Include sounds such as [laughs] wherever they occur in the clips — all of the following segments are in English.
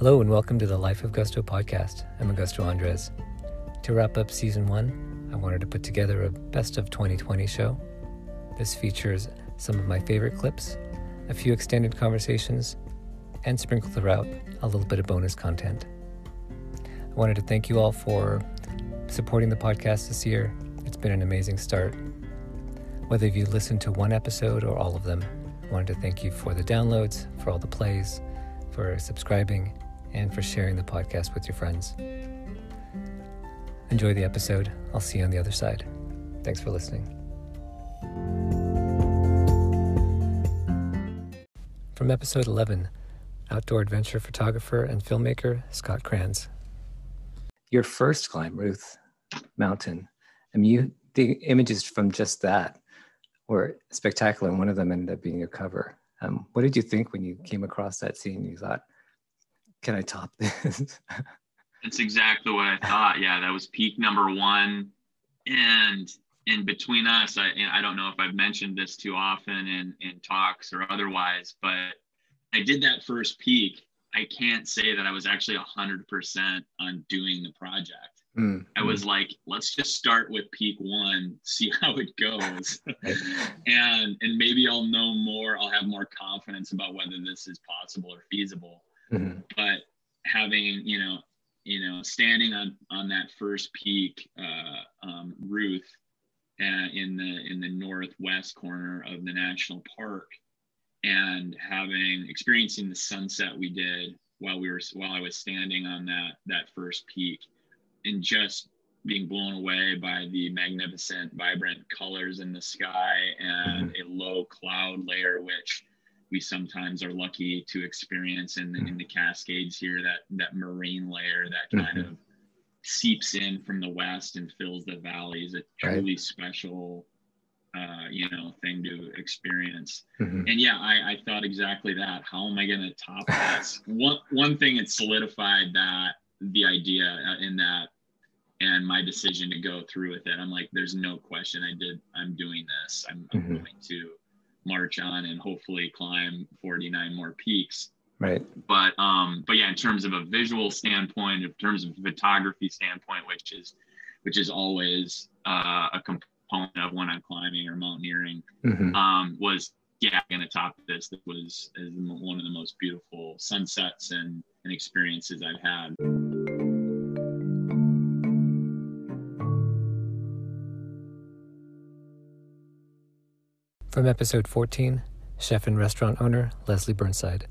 Hello and welcome to the Life of Gusto podcast. I'm Augusto Andres. To wrap up season one, I wanted to put together a best of 2020 show. This features some of my favorite clips, a few extended conversations, and sprinkled throughout a little bit of bonus content. I wanted to thank you all for supporting the podcast this year. It's been an amazing start. Whether you listened to one episode or all of them, I wanted to thank you for the downloads, for all the plays, for subscribing, and for sharing the podcast with your friends. Enjoy the episode. I'll see you on the other side. Thanks for listening. From episode 11, outdoor adventure photographer and filmmaker Scott Kranz. Your first climb, Ruth Mountain. I mean, you, the images from just that were spectacular, and one of them ended up being a cover. Um, what did you think when you came across that scene? You thought, can I top this? [laughs] That's exactly what I thought. Yeah, that was peak number one. And in between us, I, I don't know if I've mentioned this too often in, in talks or otherwise, but I did that first peak. I can't say that I was actually 100% on doing the project. Mm, I was like, let's just start with peak one, see [laughs] how it goes. [laughs] and and maybe I'll know more, I'll have more confidence about whether this is possible or feasible. Mm-hmm. But having, you know, you know, standing on on that first peak, uh, um, Ruth, uh, in the in the northwest corner of the national park, and having experiencing the sunset we did while we were while I was standing on that that first peak, and just being blown away by the magnificent, vibrant colors in the sky and mm-hmm. a low cloud layer, which we sometimes are lucky to experience in the, in the Cascades here. That that marine layer that kind mm-hmm. of seeps in from the west and fills the valleys. A truly right. special, uh, you know, thing to experience. Mm-hmm. And yeah, I, I thought exactly that. How am I going to top this? [laughs] one one thing it solidified that the idea uh, in that and my decision to go through with it. I'm like, there's no question. I did. I'm doing this. I'm, I'm mm-hmm. going to march on and hopefully climb 49 more peaks. Right. But um, but yeah, in terms of a visual standpoint, in terms of photography standpoint, which is which is always uh, a component of when I'm climbing or mountaineering, mm-hmm. um, was yeah, going to top this. That was one of the most beautiful sunsets and, and experiences I've had. From episode 14, chef and restaurant owner Leslie Burnside.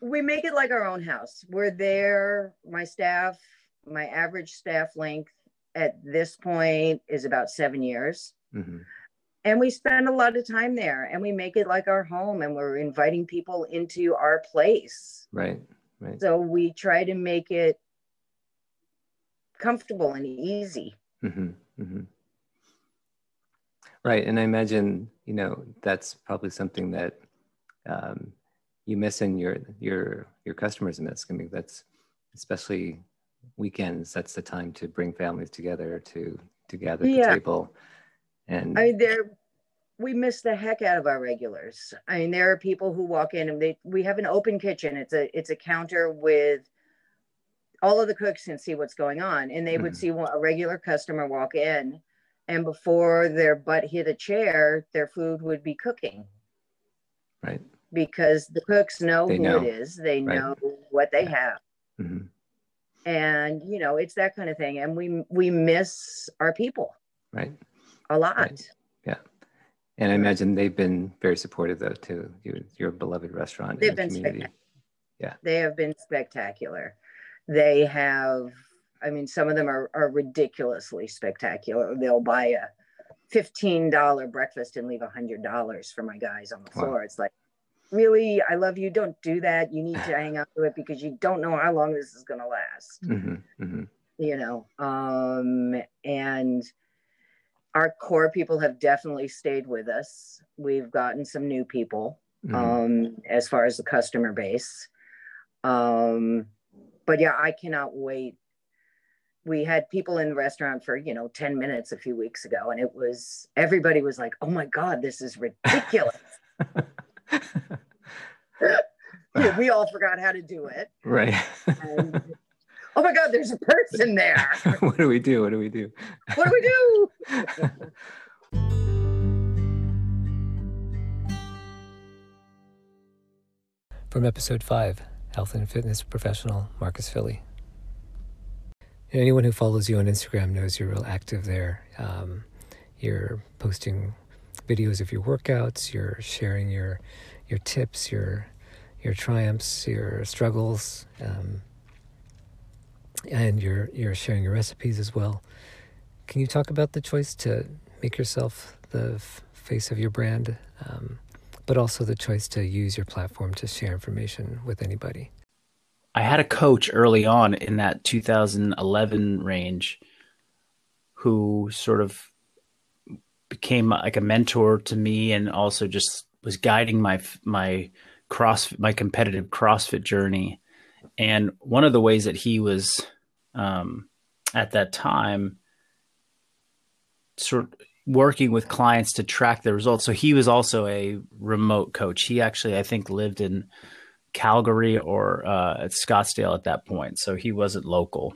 We make it like our own house. We're there, my staff, my average staff length at this point is about seven years. Mm-hmm. And we spend a lot of time there and we make it like our home and we're inviting people into our place. Right. Right. So we try to make it comfortable and easy. Mm-hmm. Mm-hmm. Right. And I imagine, you know, that's probably something that um, you miss in your your your customers miss. I mean, that's especially weekends, that's the time to bring families together to to gather at yeah. the table. And I mean there we miss the heck out of our regulars. I mean, there are people who walk in and they we have an open kitchen. It's a it's a counter with all of the cooks can see what's going on and they would mm-hmm. see a regular customer walk in and before their butt hit a chair, their food would be cooking. Right. Because the cooks know they who know. it is, they right. know what they have. Mm-hmm. And you know, it's that kind of thing. And we we miss our people. Right. A lot. Right. Yeah. And I imagine they've been very supportive though to your, your beloved restaurant. They've been community. Yeah. They have been spectacular. They have I mean, some of them are, are ridiculously spectacular. They'll buy a $15 breakfast and leave $100 for my guys on the floor. Wow. It's like, really, I love you. Don't do that. You need to hang on to it because you don't know how long this is going to last. Mm-hmm, mm-hmm. You know, um, and our core people have definitely stayed with us. We've gotten some new people mm-hmm. um, as far as the customer base. Um, but yeah, I cannot wait we had people in the restaurant for you know 10 minutes a few weeks ago and it was everybody was like oh my god this is ridiculous [laughs] [laughs] we all forgot how to do it. Right. And, oh my God, there's a person there. [laughs] what do we do? What do we do? What do we do? From episode five, health and fitness professional Marcus Filly. Anyone who follows you on Instagram knows you're real active there. Um, you're posting videos of your workouts. You're sharing your your tips, your your triumphs, your struggles, um, and you're you're sharing your recipes as well. Can you talk about the choice to make yourself the f- face of your brand, um, but also the choice to use your platform to share information with anybody? I had a coach early on in that 2011 range who sort of became like a mentor to me and also just was guiding my my cross my competitive CrossFit journey. And one of the ways that he was um, at that time sort of working with clients to track the results. So he was also a remote coach. He actually, I think, lived in Calgary or uh, at Scottsdale at that point. So he wasn't local.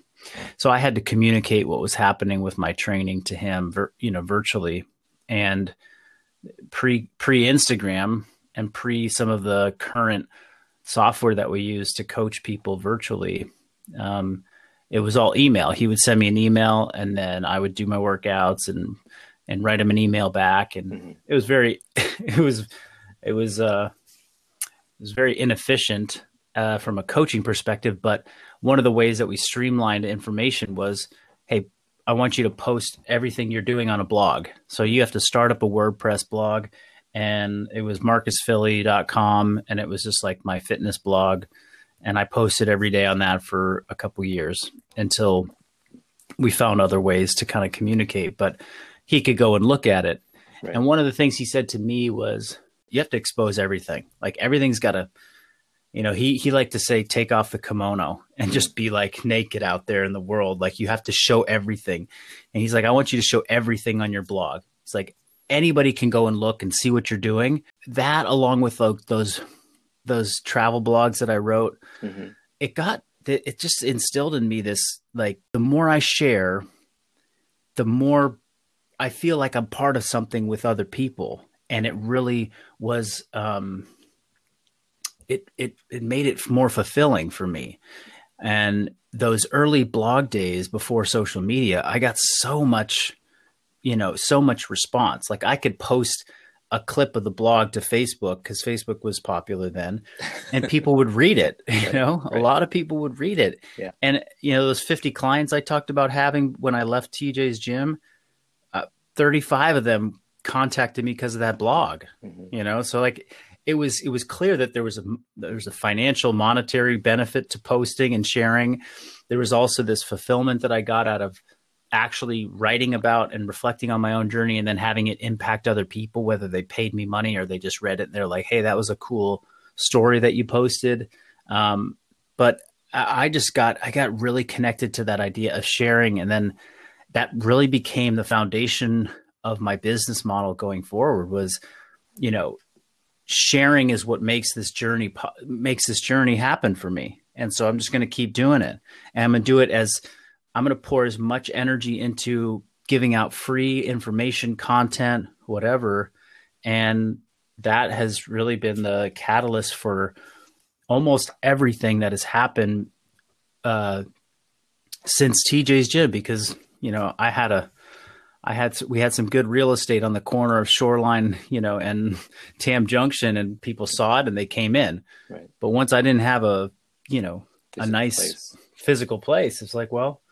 So I had to communicate what was happening with my training to him, you know, virtually. And pre pre Instagram and pre some of the current software that we use to coach people virtually. Um, it was all email. He would send me an email, and then I would do my workouts and and write him an email back. And mm-hmm. it was very, [laughs] it was, it was, uh, was very inefficient uh, from a coaching perspective. But one of the ways that we streamlined information was, hey, I want you to post everything you're doing on a blog. So you have to start up a WordPress blog. And it was marcusfilly.com. And it was just like my fitness blog. And I posted every day on that for a couple years until we found other ways to kind of communicate. But he could go and look at it. Right. And one of the things he said to me was, you have to expose everything. Like everything's got to you know he he liked to say take off the kimono and just be like naked out there in the world. Like you have to show everything. And he's like i want you to show everything on your blog. It's like anybody can go and look and see what you're doing. That along with like those those travel blogs that i wrote mm-hmm. it got it just instilled in me this like the more i share the more i feel like i'm part of something with other people and it really was um it it it made it more fulfilling for me. And those early blog days before social media, I got so much, you know, so much response. Like I could post a clip of the blog to Facebook because Facebook was popular then, and people would read it. [laughs] You know, right. a lot of people would read it. Yeah. And you know, those fifty clients I talked about having when I left TJ's gym, uh, thirty-five of them contacted me because of that blog. Mm-hmm. You know, so like it was it was clear that there was a there was a financial monetary benefit to posting and sharing. There was also this fulfillment that I got out of actually writing about and reflecting on my own journey and then having it impact other people whether they paid me money or they just read it and they're like hey that was a cool story that you posted um, but I, I just got i got really connected to that idea of sharing and then that really became the foundation of my business model going forward was you know sharing is what makes this journey makes this journey happen for me. And so i'm just going to keep doing it. And i'm going to do it as i'm going to pour as much energy into giving out free information content whatever. And that has really been the catalyst for almost everything that has happened uh, since tj's gym because you know i had a I had we had some good real estate on the corner of Shoreline, you know, and [laughs] Tam Junction, and people saw it and they came in. Right. But once I didn't have a, you know, physical a nice place. physical place, it's like, well,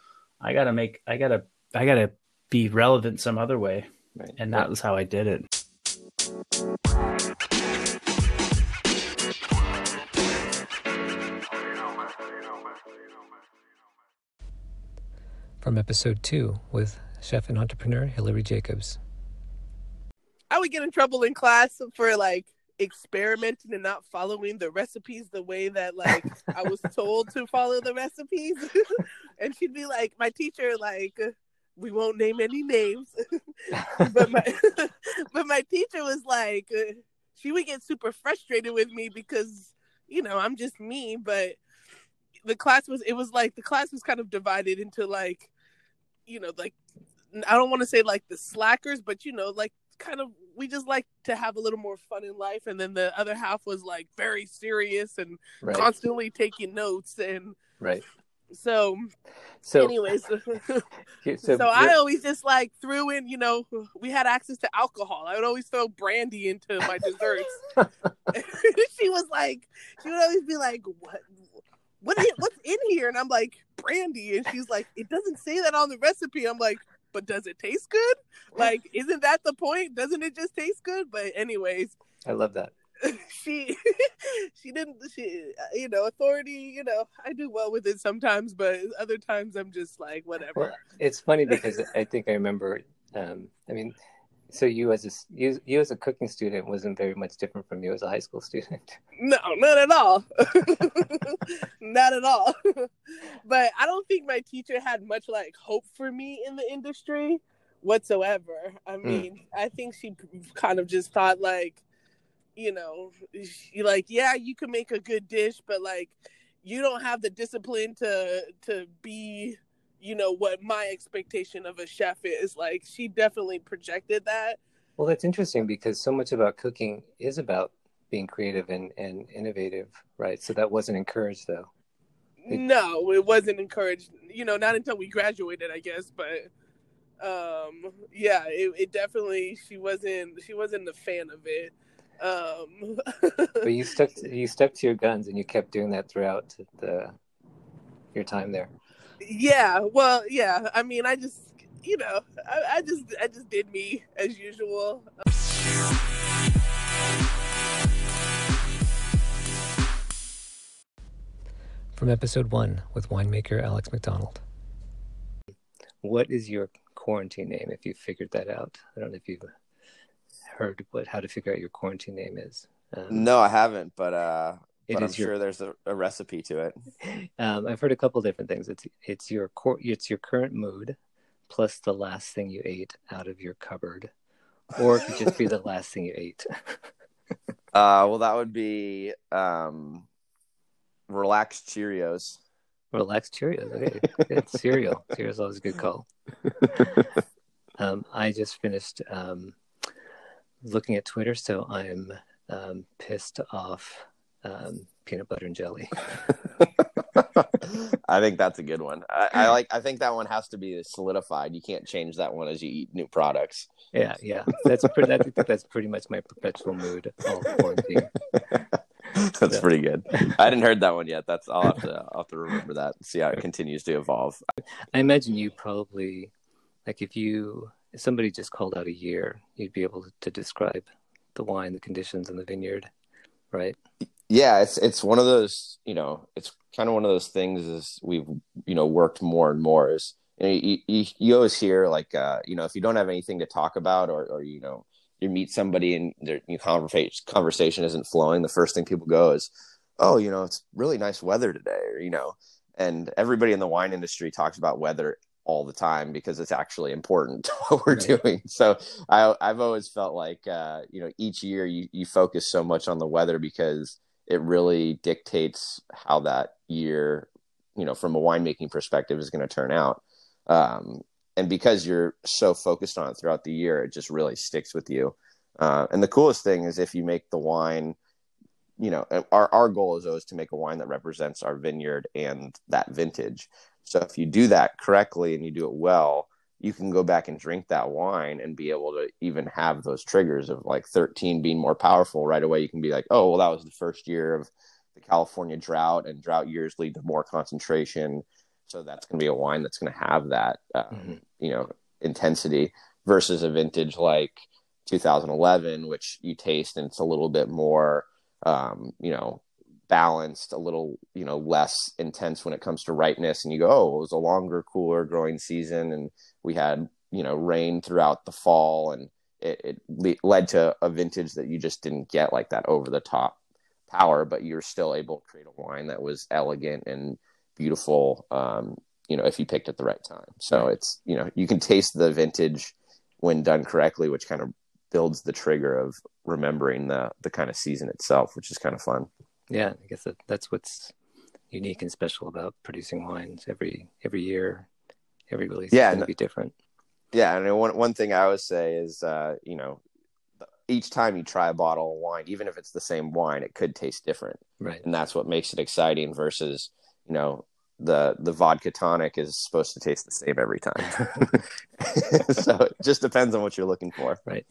I gotta make, I gotta, I gotta be relevant some other way, right. and that was how I did it. From episode two with chef and entrepreneur Hillary Jacobs. I would get in trouble in class for like experimenting and not following the recipes the way that like I was [laughs] told to follow the recipes. [laughs] and she'd be like, my teacher, like, we won't name any names, [laughs] but my but my teacher was like, she would get super frustrated with me because you know, I'm just me, but the class was it was like the class was kind of divided into like you know like I don't want to say like the slackers, but you know like kind of we just like to have a little more fun in life and then the other half was like very serious and right. constantly taking notes and right. so so anyways. [laughs] So, so i always just like threw in you know we had access to alcohol. I would always throw brandy into my desserts. [laughs] [laughs] She was like she would always be like what? What is, what's in here? And i'm like brandy. And she's like it doesn't say that on the recipe. I'm like but does it taste good? Like [laughs] isn't that the point? Doesn't it just taste good? But anyways. I love that. [laughs] She [laughs] she didn't she you know authority you know i do well with it sometimes but other times i'm just like whatever. Well, it's funny because i think i remember um i mean so you as a you, you as a cooking student wasn't very much different from you as a high school student [laughs] no not at all [laughs] not at all [laughs] but i don't think my teacher had much like hope for me in the industry whatsoever i hmm. mean mm. i think she kind of just thought like you know, like yeah, you can make a good dish, but like you don't have the discipline to to be, you know, what my expectation of a chef is. Like she definitely projected that. Well, that's interesting because so much about cooking is about being creative and, and innovative, right? So that wasn't encouraged though. It... No, it wasn't encouraged. You know, not until we graduated, I guess, but um yeah it, it definitely she wasn't she wasn't a fan of it um, [laughs] but you stuck to, you stuck to your guns and you kept doing that throughout the your time there. Yeah, well, yeah. I mean, I just you know, I, I just I just did me as usual. From episode one with winemaker Alex McDonald. What is your quarantine name if you figured that out? I don't know if you've heard what how to figure out your quarantine name is. Um, no, I haven't, but uh, but I'm your, sure there's a, a, recipe to it. Um, I've heard a couple different things. It's it's your core, it's your current mood, plus the last thing you ate out of your cupboard, or it could just be the [laughs] last thing you ate. [laughs] uh, well, that would be um, relaxed Cheerios. Relaxed Cheerios. Okay, [laughs] good. cereal. Cereal's always a good call. um, I just finished um, looking at Twitter, so I'm um, pissed off um, peanut butter and jelly. [laughs] I think that's a good one. I, I, like. I think that one has to be solidified. You can't change that one as you eat new products. Yeah, yeah. That's pretty. I think that's pretty much my perpetual mood all quarantine. [laughs] That's so. pretty good. I hadn't heard that one yet. That's I'll have to I'll have to remember that. See how it continues to evolve. I imagine you probably like if you if somebody just called out a year, you'd be able to describe the wine, the conditions in the vineyard, right? Yeah, it's it's one of those, you know, it's kind of one of those things is we've, you know, worked more and more is you, know, you, you, you always hear like, uh, you know, if you don't have anything to talk about or, or you know, you meet somebody and their conversation conversation isn't flowing, the first thing people go is, oh, you know, it's really nice weather today, or you know, and everybody in the wine industry talks about weather all the time because it's actually important [laughs] to what we're right. doing. So I, I've always felt like, uh, you know, each year you, you focus so much on the weather because it really dictates how that year, you know, from a winemaking perspective is going to turn out. Um, and because you're so focused on it throughout the year, it just really sticks with you. Uh, and the coolest thing is if you make the wine, you know, our, our goal is always to make a wine that represents our vineyard and that vintage. So if you do that correctly and you do it well, you can go back and drink that wine and be able to even have those triggers of like 13 being more powerful right away. You can be like, oh, well, that was the first year of the California drought, and drought years lead to more concentration. So that's going to be a wine that's going to have that, um, mm-hmm. you know, intensity versus a vintage like 2011, which you taste and it's a little bit more, um, you know, balanced, a little, you know, less intense when it comes to ripeness. And you go, oh, it was a longer, cooler growing season, and we had, you know, rain throughout the fall, and it, it le- led to a vintage that you just didn't get like that over the top power, but you're still able to create a wine that was elegant and beautiful. Um, you know, if you picked at the right time. So it's, you know, you can taste the vintage when done correctly, which kind of builds the trigger of remembering the the kind of season itself, which is kind of fun. Yeah, I guess that, that's what's unique and special about producing wines every every year. Every release yeah, is going to be different. Yeah, and one one thing I always say is, uh, you know, each time you try a bottle of wine, even if it's the same wine, it could taste different. Right. And that's what makes it exciting versus, you know, the the vodka tonic is supposed to taste the same every time. [laughs] [laughs] so it just depends on what you're looking for. Right.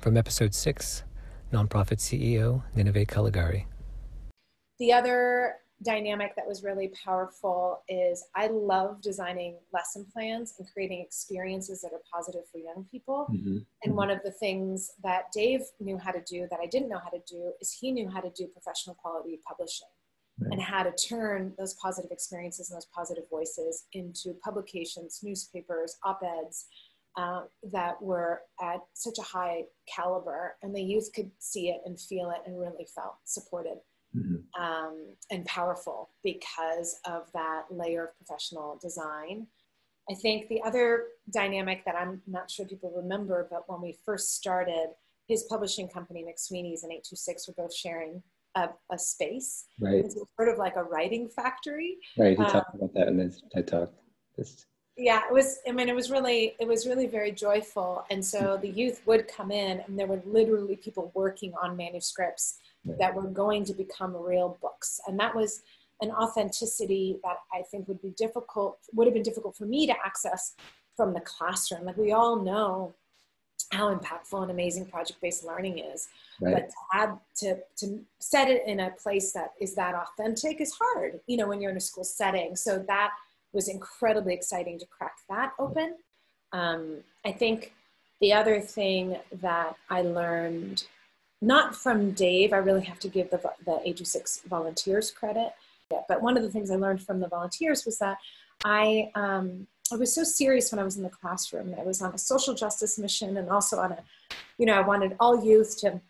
From episode six, nonprofit CEO Nínive Calegari. The other dynamic that was really powerful is I love designing lesson plans and creating experiences that are positive for young people. Mm-hmm. And mm-hmm. one of the things that Dave knew how to do that I didn't know how to do is he knew how to do professional quality publishing right. and how to turn those positive experiences and those positive voices into publications, newspapers, op eds. Uh, that were at such a high caliber, and the youth could see it and feel it and really felt supported mm-hmm. um, and powerful because of that layer of professional design. I think the other dynamic that I'm not sure people remember, but when we first started, his publishing company, McSweeney's and 826 were both sharing a, a space. Right. It's sort of like a writing factory. Right. He um, talked about that in his TED talk. Just yeah it was i mean it was really it was really very joyful and so the youth would come in and there were literally people working on manuscripts that were going to become real books. And that was an authenticity that I think would be difficult, would have been difficult for me to access from the classroom. Like we all know how impactful and amazing project-based learning is. Right. But to add to to set it in a place that is that authentic is hard, you know, when you're in a school setting. So that was incredibly exciting to crack that open. Um, I think the other thing that I learned not from Dave. I really have to give the, the 826 volunteers credit. But one of the things I learned from the volunteers was that I, um, I was so serious when I was in the classroom. I was on a social justice mission and also on a, you know, I wanted all youth to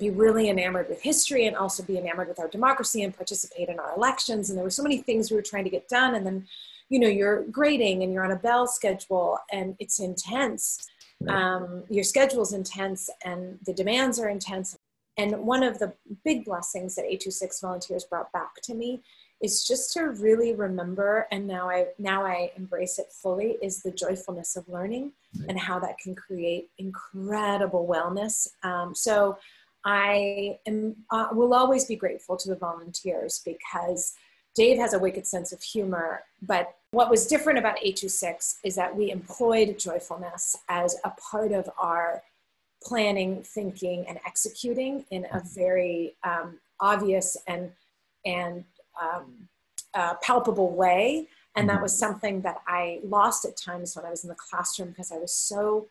be really enamored with history and also be enamored with our democracy and participate in our elections. And there were so many things we were trying to get done. And then, you know, you're grading and you're on a bell schedule and it's intense. Um, your schedule is intense and the demands are intense. And one of the big blessings that 826 volunteers brought back to me is just to really remember and now I now I embrace it fully is the joyfulness of learning and how that can create incredible wellness. Um, so I am uh, will always be grateful to the volunteers because Dave has a wicked sense of humor, but what was different about 826 is that we employed joyfulness as a part of our planning, thinking, and executing in a very um, obvious and, and um, uh, palpable way. And that was something that I lost at times when I was in the classroom because I was so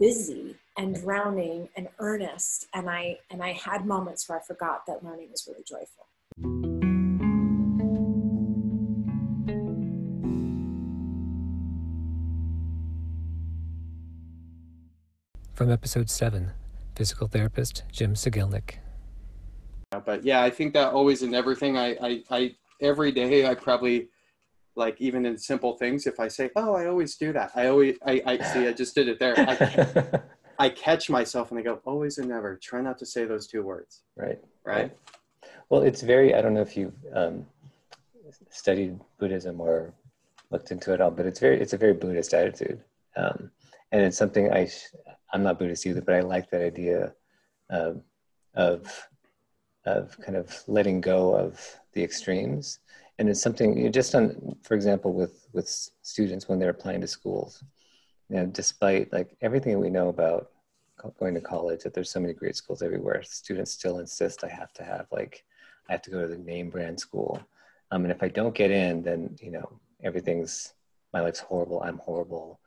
busy and drowning and earnest. And I, and I had moments where I forgot that learning was really joyful. from episode 7 physical therapist Jim Sigilnik. But yeah, I think that always in everything, I, I, I every day I probably like even in simple things if i say oh i always do that i always i, I see i just did it there. I, [laughs] I catch myself and i go always and never. Try not to say those two words. Right right? well it's very i don't know if you've um, studied buddhism or looked into it all but it's very it's a very buddhist attitude. Um, and it's something i I'm not Buddhist either, but I like that idea of of kind of letting go of the extremes. And it's something you just on, for example, with with students when they're applying to schools. You know, despite like everything we know about going to college, that there's so many great schools everywhere, students still insist I have to have like I have to go to the name brand school. Um, and if I don't get in, then you know everything's my life's horrible. I'm horrible.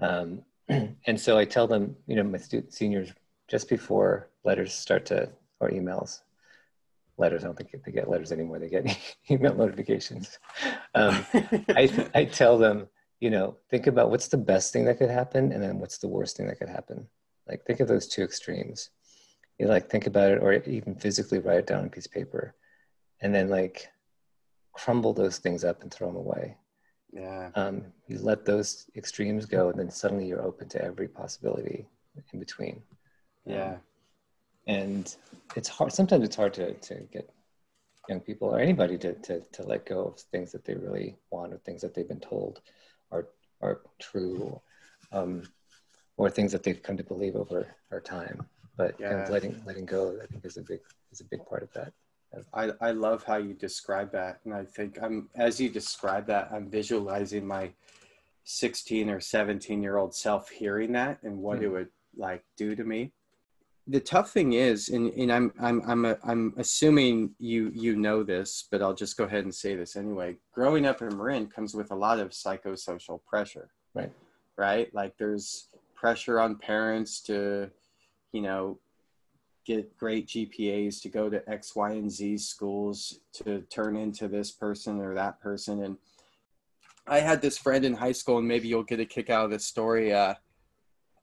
Um, [clears throat] and so I tell them, you know, my student seniors just before letters start to or emails. Letters, I don't think they get letters anymore. They get [laughs] email notifications. Um, [laughs] I, I tell them, you know, think about what's the best thing that could happen, and then what's the worst thing that could happen. Like think of those two extremes. You know, like think about it, or even physically write it down on a piece of paper, and then like crumble those things up and throw them away Yeah. Um, you let those extremes go, and then suddenly you're open to every possibility in between. Yeah. Um, and it's hard. Sometimes it's hard to to get young people or anybody to to to let go of things that they really want or things that they've been told are are true, um, or things that they've come to believe over our time. But Yeah. kind of letting letting go, I think, is a big is a big part of that. I, I love how you describe that. And I think I'm, as you describe that, I'm visualizing my 16 or 17 year old self hearing that and what it Mm. would like do to me. The tough thing is, and, and I'm, I'm, I'm, a, I'm assuming you, you know this, but I'll just go ahead and say this anyway. Growing up in Marin comes with a lot of psychosocial pressure. Right. Right. Like there's pressure on parents to, you know, get great GPAs to go to X, Y, and Z schools to turn into this person or that person. And I had this friend in high school, and maybe you'll get a kick out of this story. Uh,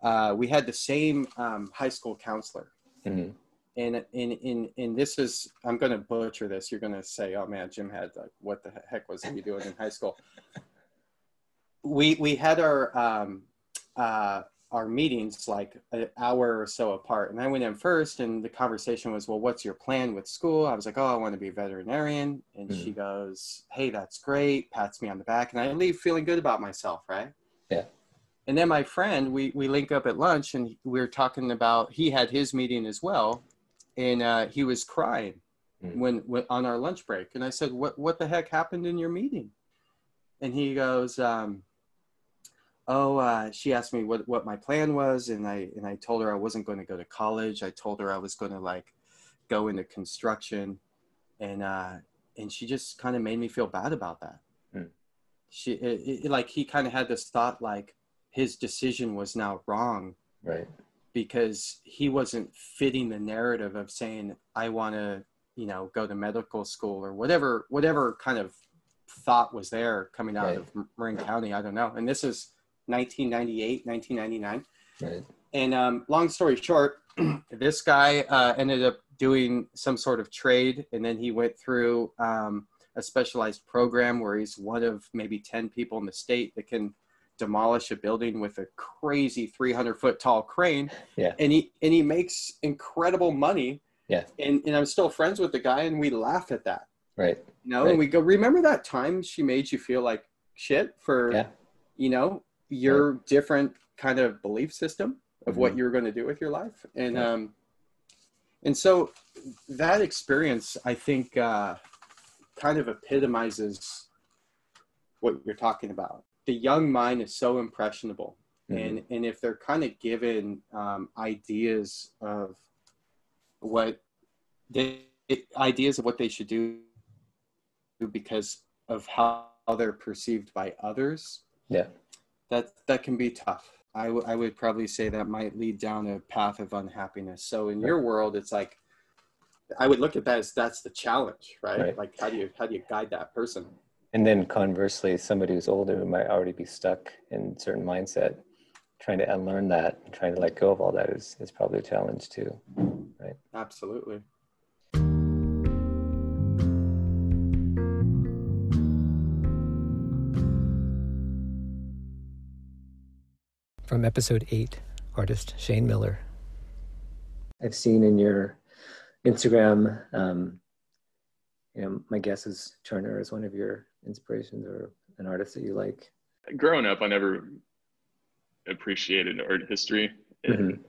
uh, we had the same um, high school counselor. Mhm. And, and, and, and this is, I'm going to butcher this. You're going to say, oh man, Jim had like, what the heck was he doing in high school? [laughs] We, we had our, um, uh, our meetings like an hour or so apart. And I went in first, and the conversation was, Well, what's your plan with school? I was like, Oh, I want to be a veterinarian. And she goes, Hey, that's great. Pats me on the back. And I leave feeling good about myself, right? Yeah. And then my friend, we, we link up at lunch, and we were talking about, he had his meeting as well. And uh, he was crying Mm. when, when on our lunch break. And I said, What, what the heck happened in your meeting? And he goes, um, oh uh, she asked me what, what my plan was and i and i told her i wasn't going to go to college i told her i was going to like go into construction and uh and she just kind of made me feel bad about that Hmm. she it, it, like he kind of had this thought like his decision was now wrong Right. because he wasn't fitting the narrative of saying i want to you know go to medical school or whatever whatever kind of thought was there coming out Right. of marin county i don't know and this is 1998 1999 Right. and um, long story short [clears throat] this guy uh, ended up doing some sort of trade and then he went through um, a specialized program where he's one of maybe 10 people in the state that can demolish a building with a crazy 300 foot tall crane Yeah. and he and he makes incredible money Yeah. and, and i'm still friends with the guy and we laugh at that Right. you know Right. and we go remember that time she made you feel like shit for Yeah. you know your different kind of belief system of what Mhm. you're going to do with your life and Yeah. um and so that experience i think uh kind of epitomizes what you're talking about the young mind is so impressionable Mhm. and and if they're kind of given um, ideas of what they ideas of what they should do because of how they're perceived by others Yeah. that that can be tough I, w- I would probably say that might lead down a path of unhappiness so in your world it's like i would look at that as that's the challenge right, Right. like how do you how do you guide that person And then conversely, somebody who's older who might already be stuck in certain mindset, trying to unlearn that and trying to let go of all that is, is probably a challenge too. Right? Absolutely From episode eight, artist Shane Miller. I've seen in your Instagram, um, you know, my guess is Turner is one of your inspirations or an artist that you like. growing up, I never appreciated art history. And,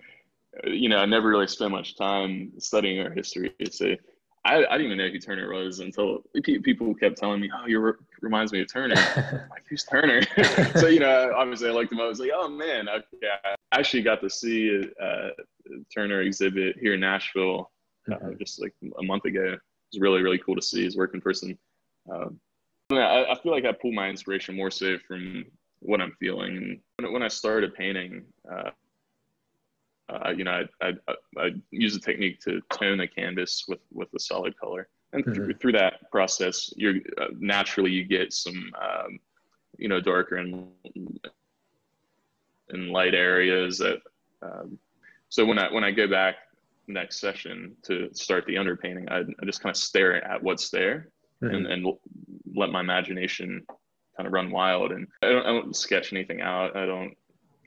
You know, I never really spent much time studying art history. It's I, didn't even know who Turner was until people kept telling me, "Oh, you re- reminds me of Turner." [laughs] Like, who's Turner? [laughs] so you know, obviously I liked him. I was like, "Oh man, okay." I actually got to see a, a Turner exhibit here in Nashville uh, Mhm. just like a month ago. Was really really cool to see his work in person. Um, I, I feel like I pull my inspiration more so from what I'm feeling. When, when I started painting, uh, uh, you know, I, I, I use a technique to tone a canvas with, with a solid color. And through, through that process, you're uh, naturally you get some, um, you know, darker and and light areas. That um, so when I when I go back next session to start the underpainting, I, I just kind of stare at what's there hmm. and, and let my imagination kind of run wild. And I don't, I don't sketch anything out. I don't.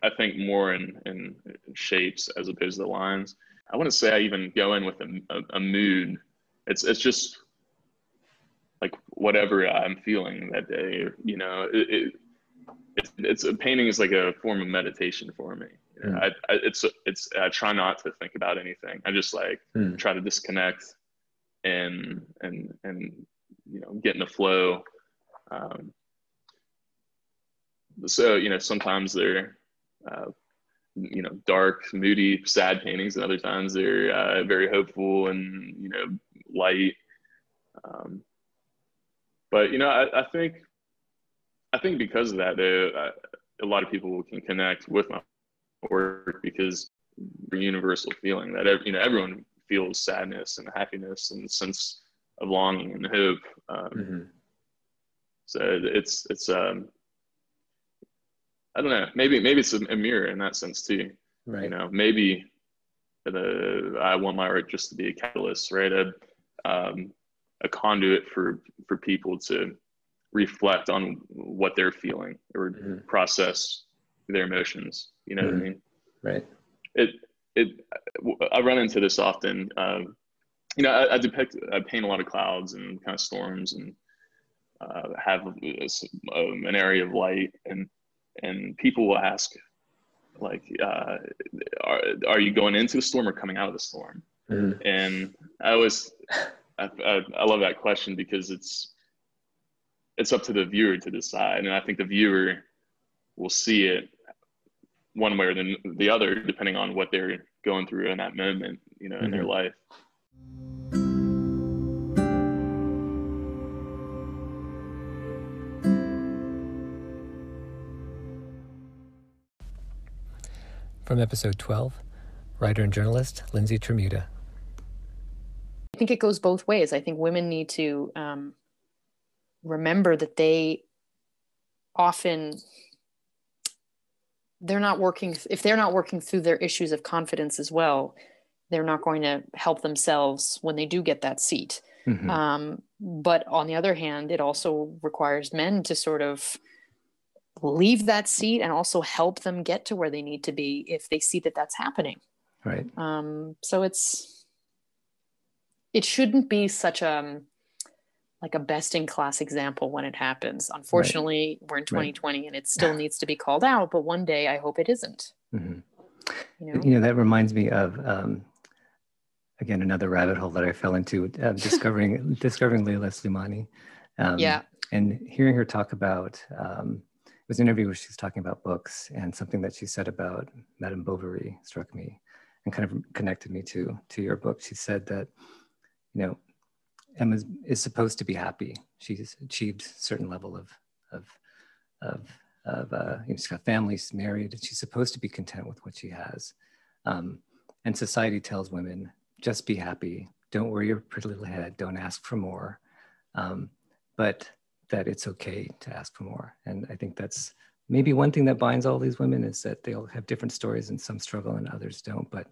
I think more in in shapes as opposed to the lines. I want to say I even go in with a, a, a mood. It's it's just like whatever I'm feeling that day. You know, it, it it's, it's a painting is like a form of meditation for me. mm. I, I, it's it's I try not to think about anything. I just like mm. try to disconnect and and and you know get in the flow. Um, so you know sometimes they're uh, you know dark, moody, sad paintings, and other times they're uh, very hopeful and you know light. Um, but you know I, I think I think because of that, though, a lot of people can connect with my work because the universal feeling that you know everyone feels sadness and happiness and sense of longing and hope. Um, mm-hmm. So it's it's um, I don't know. Maybe maybe it's a, mirror in that sense too. Right. You know, maybe the I want my art just to be a catalyst, right? A um, a conduit for for people to reflect on what they're feeling or mm-hmm. process their emotions. You know mm-hmm. what I mm-hmm. mean? Right. It it I run into this often. Um, you know, I, I, depict I paint a lot of clouds and kind of storms and uh, have a, um, an area of light and and people will ask like uh, are, are you going into the storm or coming out of the storm mm-hmm. and i always I, I, I, love that question because it's it's up to the viewer to decide. And I think the viewer will see it one way or the, the other, depending on what they're going through in that moment, you know, mm-hmm. in their mm-hmm. life. From episode 12, writer and journalist Lindsey Tramuta. I think it goes both ways. I think women need to um, remember that they often they're not working if they're not working through their issues of confidence as well they're not going to help themselves when they do get that seat. Mm-hmm. um, but on the other hand it also requires men to sort of leave that seat and also help them get to where they need to be if they see that that's happening. Right. Um, so it's it shouldn't be such a like a best in class example when it happens. Unfortunately, right. we're in 2020 right. and it still needs to be called out, but one day I hope it isn't. Mm-hmm. You, know? you, know? that reminds me of um, again another rabbit hole that I fell into uh, discovering [laughs] discovering Leila Slimani. Um, yeah, and hearing her talk about um, it was an interview where she was talking about books and something that she said about Madame Bovary struck me and kind of connected me to to your book. She said that you know Emma is supposed to be happy. She's achieved a certain level of of of, of uh, you know, she's got families, married, and she's supposed to be content with what she has. Um, and society tells women, just be happy. Don't worry your pretty little head. Don't ask for more. Um, but that it's okay to ask for more. And I think that's maybe one thing that binds all these women is that they all have different stories and some struggle and others don't, but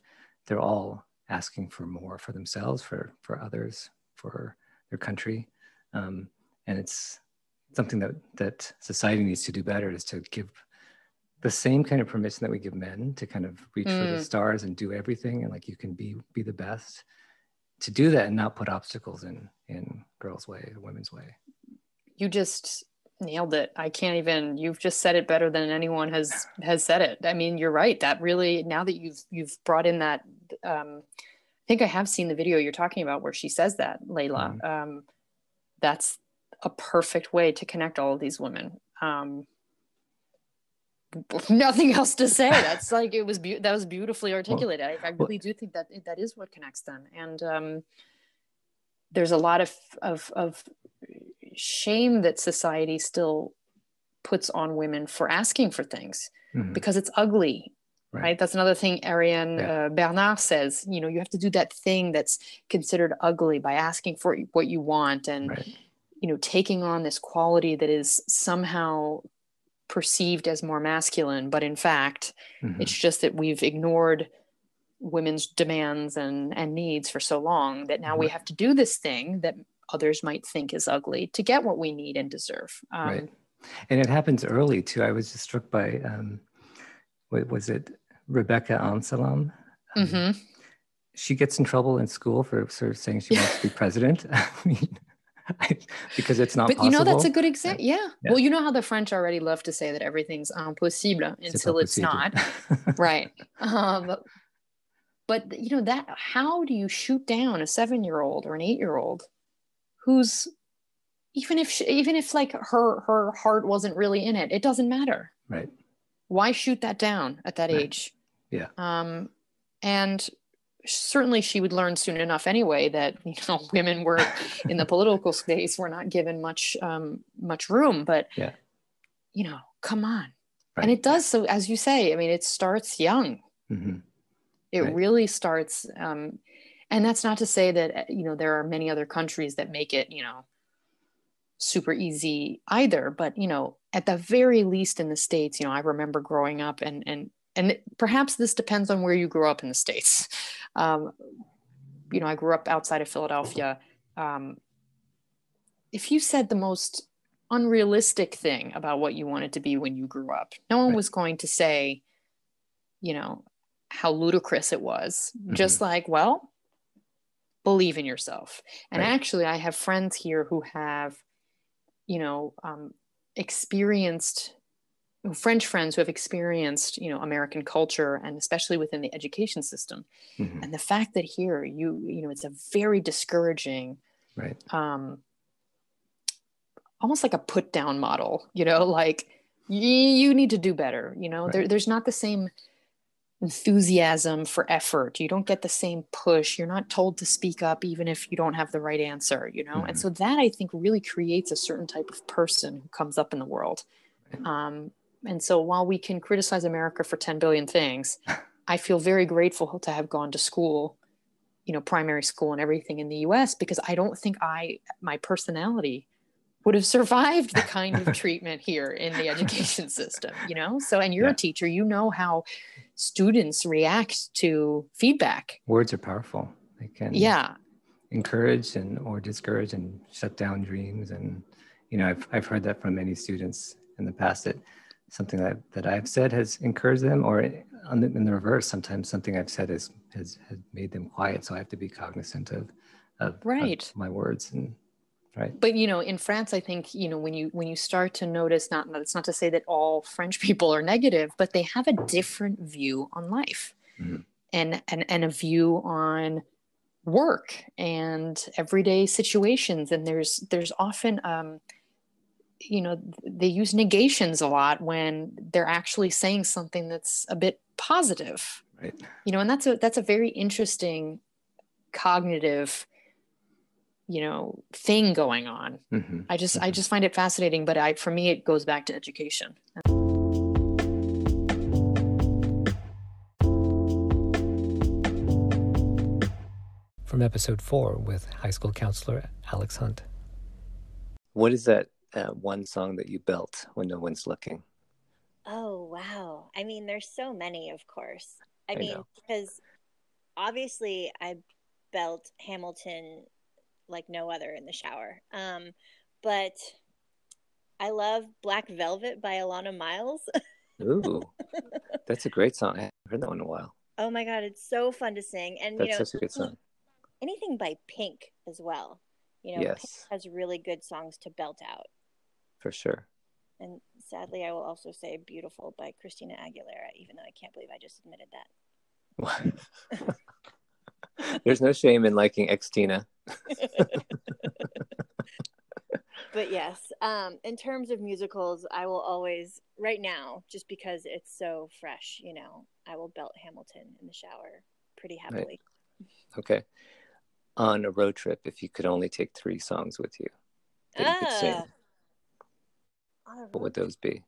they're all asking for more for themselves, for for others, for their country. Um, and it's something that, that society needs to do better is to give the same kind of permission that we give men to kind of reach mm. for the mm. stars and do everything and like you can be be the best to do that and not put obstacles in in girls way women's way you just nailed it i can't even you've just said it better than anyone has has said it i mean you're right that really now that you've you've brought in that um think I have seen the video you're talking about where she says that, Leila. Mm-hmm. Um, that's a perfect way to connect all of these women. Um, [laughs] nothing else to say. [laughs] That's like it was. Be- that was beautifully articulated. Well, I, I, really well, do think that that is what connects them. And um, there's a lot of, of of shame that society still puts on women for asking for things mm-hmm. because it's ugly Right. right. That's another thing Ariane yeah. uh, Bernard says. You know, you have to do that thing that's considered ugly by asking for what you want and, right. you know, taking on this quality that is somehow perceived as more masculine. But in fact, mm-hmm. it's just that we've ignored women's demands and, and needs for so long that now mm-hmm. we have to do this thing that others might think is ugly to get what we need and deserve. Um, right. And it happens early too. I was just struck by, um, what was it, Rebecca Ansalam? Um, mm-hmm. She gets in trouble in school for sort of saying she wants to be president. [laughs] I mean, I, because it's not. But possible. you know, that's a good example. Yeah. yeah. Well, you know how the French already love to say that everything's impossible until it's not. [laughs] right. Um, but you know that how do you shoot down a seven-year-old or an eight-year-old who's even if she, even if like her her heart wasn't really in it, it doesn't matter. Right. Why shoot that down at that Right. age? Yeah. Um, and certainly she would learn soon enough anyway that you know [laughs] women were in the political space were not given much um, much room. But Yeah. you know, come on. Right. And it does so, as you say. I mean, it starts young. hmm It Right. really starts, um, and that's not to say that uh, you know there are many other countries that make it you know super easy either. But you know, at the very least in the states, you know, I remember growing up, and and and perhaps this depends on where you grew up in the states. [laughs] Um, you know, I grew up outside of Philadelphia. Um, if you said the most unrealistic thing about what you wanted to be when you grew up, no one Right. was going to say, you know, how ludicrous it was. Just like, well, believe in yourself. And Right. actually, I have friends here who have, you know, um, experienced French friends who have experienced, you know, American culture and especially within the education system. hmm And the fact that here you, you know, it's a very discouraging Right. um, almost like a put down model, you know, [laughs] like y- you need to do better. You know, Right. there, there's not the same enthusiasm for effort. You don't get the same push. You're not told to speak up even if you don't have the right answer, you know? And Mhm. so that I think really creates a certain type of person who comes up in the world. Um, and so while we can criticize America for 10 billion things, [laughs] I feel very grateful to have gone to school, you know, primary school and everything in the US because I don't think I, my personality would have survived the kind of [laughs] treatment here in the education [laughs] system, you know? So, and you're Yeah. a teacher, you know how students react to feedback. Words are powerful. They can Yeah. encourage and or discourage and shut down dreams. And you know, I've I've heard that from many students in the past that something that that I've said has encouraged them, or on the, in the reverse, sometimes something I've said has has has made them quiet. So I have to be cognizant of of, of Right. my words and right. but you know in france i think you know when you when you start to notice not that's not to say that all french [laughs] people are negative but they have a different view on life Mhm. and and and a view on work and everyday situations and there's there's often um you know they use negations a lot when they're actually saying something that's a bit positive. Right. you know and that's a that's a very interesting cognitive you know thing going on. Hmm i just i just find it fascinating but i for me it goes back to education. From episode four with high school counselor Alex Hunt. What is that uh, one song that you built when no one's looking? Oh, wow. I mean, there's so many, of course. I, I mean, know. because obviously I belt Hamilton like no other in the shower. Um, but I love Black Velvet by Alannah Myles. [laughs] Ooh, that's a great song. I haven't heard that one in a while. oh my God, it's so fun to sing. And, That's you know, such a good song. anything by Pink as well. You know, Pink has really good songs to belt out. For sure. And sadly, I will also say Beautiful by Christina Aguilera, even though I can't believe I just admitted that. [laughs] There's no shame in liking Xtina. [laughs] but yes, um, in terms of musicals, I will always, right now, just because it's so fresh, you know, I will belt Hamilton in the shower pretty heavily. Okay. On a road trip, if you could only take three songs with you that you could sing, Ah. A what would those be?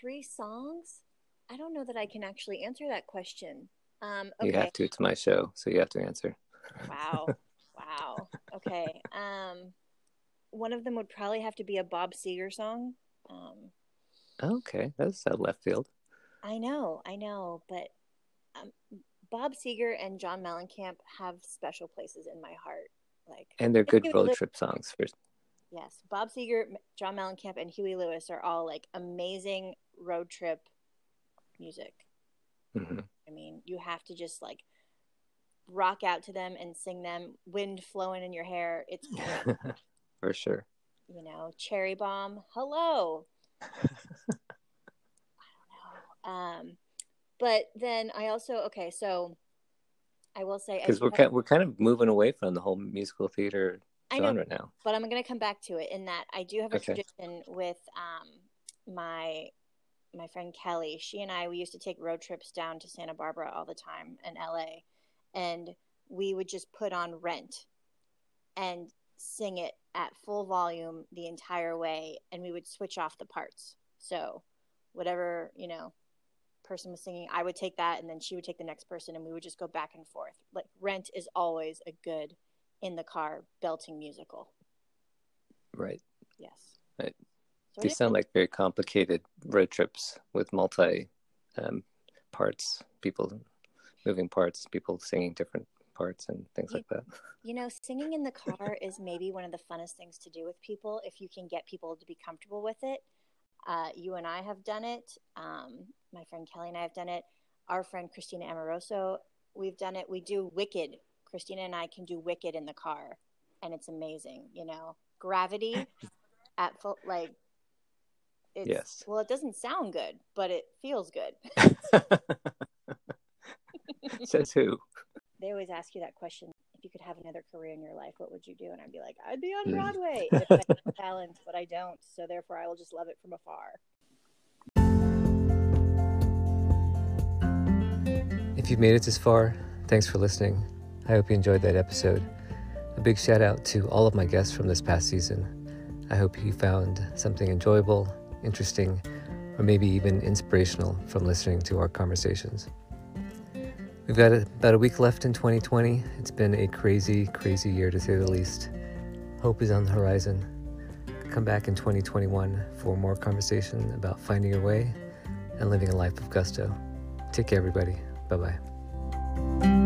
three songs? I don't know that I can actually answer that question. Um, You have to. It's my show, so you have to answer. Wow. [laughs] wow. Okay. Um, one of them would probably have to be a Bob Seger song. Um, Okay, that's out left field. I know, I know, but um, Bob Seger and John Mellencamp have special places in my heart. Like, And they're good road trip songs for Yes, Bob Seger, John Mellencamp, and Huey Lewis are all like amazing road trip music. Mhm. I mean, you have to just like rock out to them and sing them, wind flowing in your hair. It's. [laughs] For sure. you know, Cherry Bomb. Hello. [laughs] I don't know. Um, but then I also okay, so I will say Because we're kind we're kind of moving away from the whole musical theater I know, now. but I'm going to come back to it in that I do have a Okay. tradition with um, my my friend Kelly. She and I we used to take road trips down to Santa Barbara all the time in LA, and we would just put on Rent and sing it at full volume the entire way, and we would switch off the parts. So whatever you know person was singing, I would take that, and then she would take the next person, and we would just go back and forth. Like Rent is always a good in the car belting musical. Right. Yes. Right. So These sound like very complicated road trips with multi um, parts, people moving parts, people singing different parts and things like that. You know, singing in the car [laughs] is maybe one of the funnest things to do with people if you can get people to be comfortable with it. Uh, you and I have done it. Um, my friend Kelly and I have done it. Our friend Christina Amoroso, we've done it. We do Wicked. Christina and I can do Wicked in the car, and it's amazing. You know, Gravity [laughs] at full like. It's, Yes. Well, it doesn't sound good, but it feels good. [laughs] [laughs] Says who? they always ask you that question if you could have another career in your life what would you do and i'd be like i'd be on Hmm. broadway if i had talent but i don't so therefore i will just love it from afar If you've made it this far, thanks for listening. I hope you enjoyed that episode. A big shout out to all of my guests from this past season. I hope you found something enjoyable, interesting, or maybe even inspirational from listening to our conversations. We've got about a week left in 2020. It's been a crazy, crazy year to say the least. Hope is on the horizon. Come back in 2021 for more conversation about finding your way and living a life of gusto. Take care, everybody. Bye bye.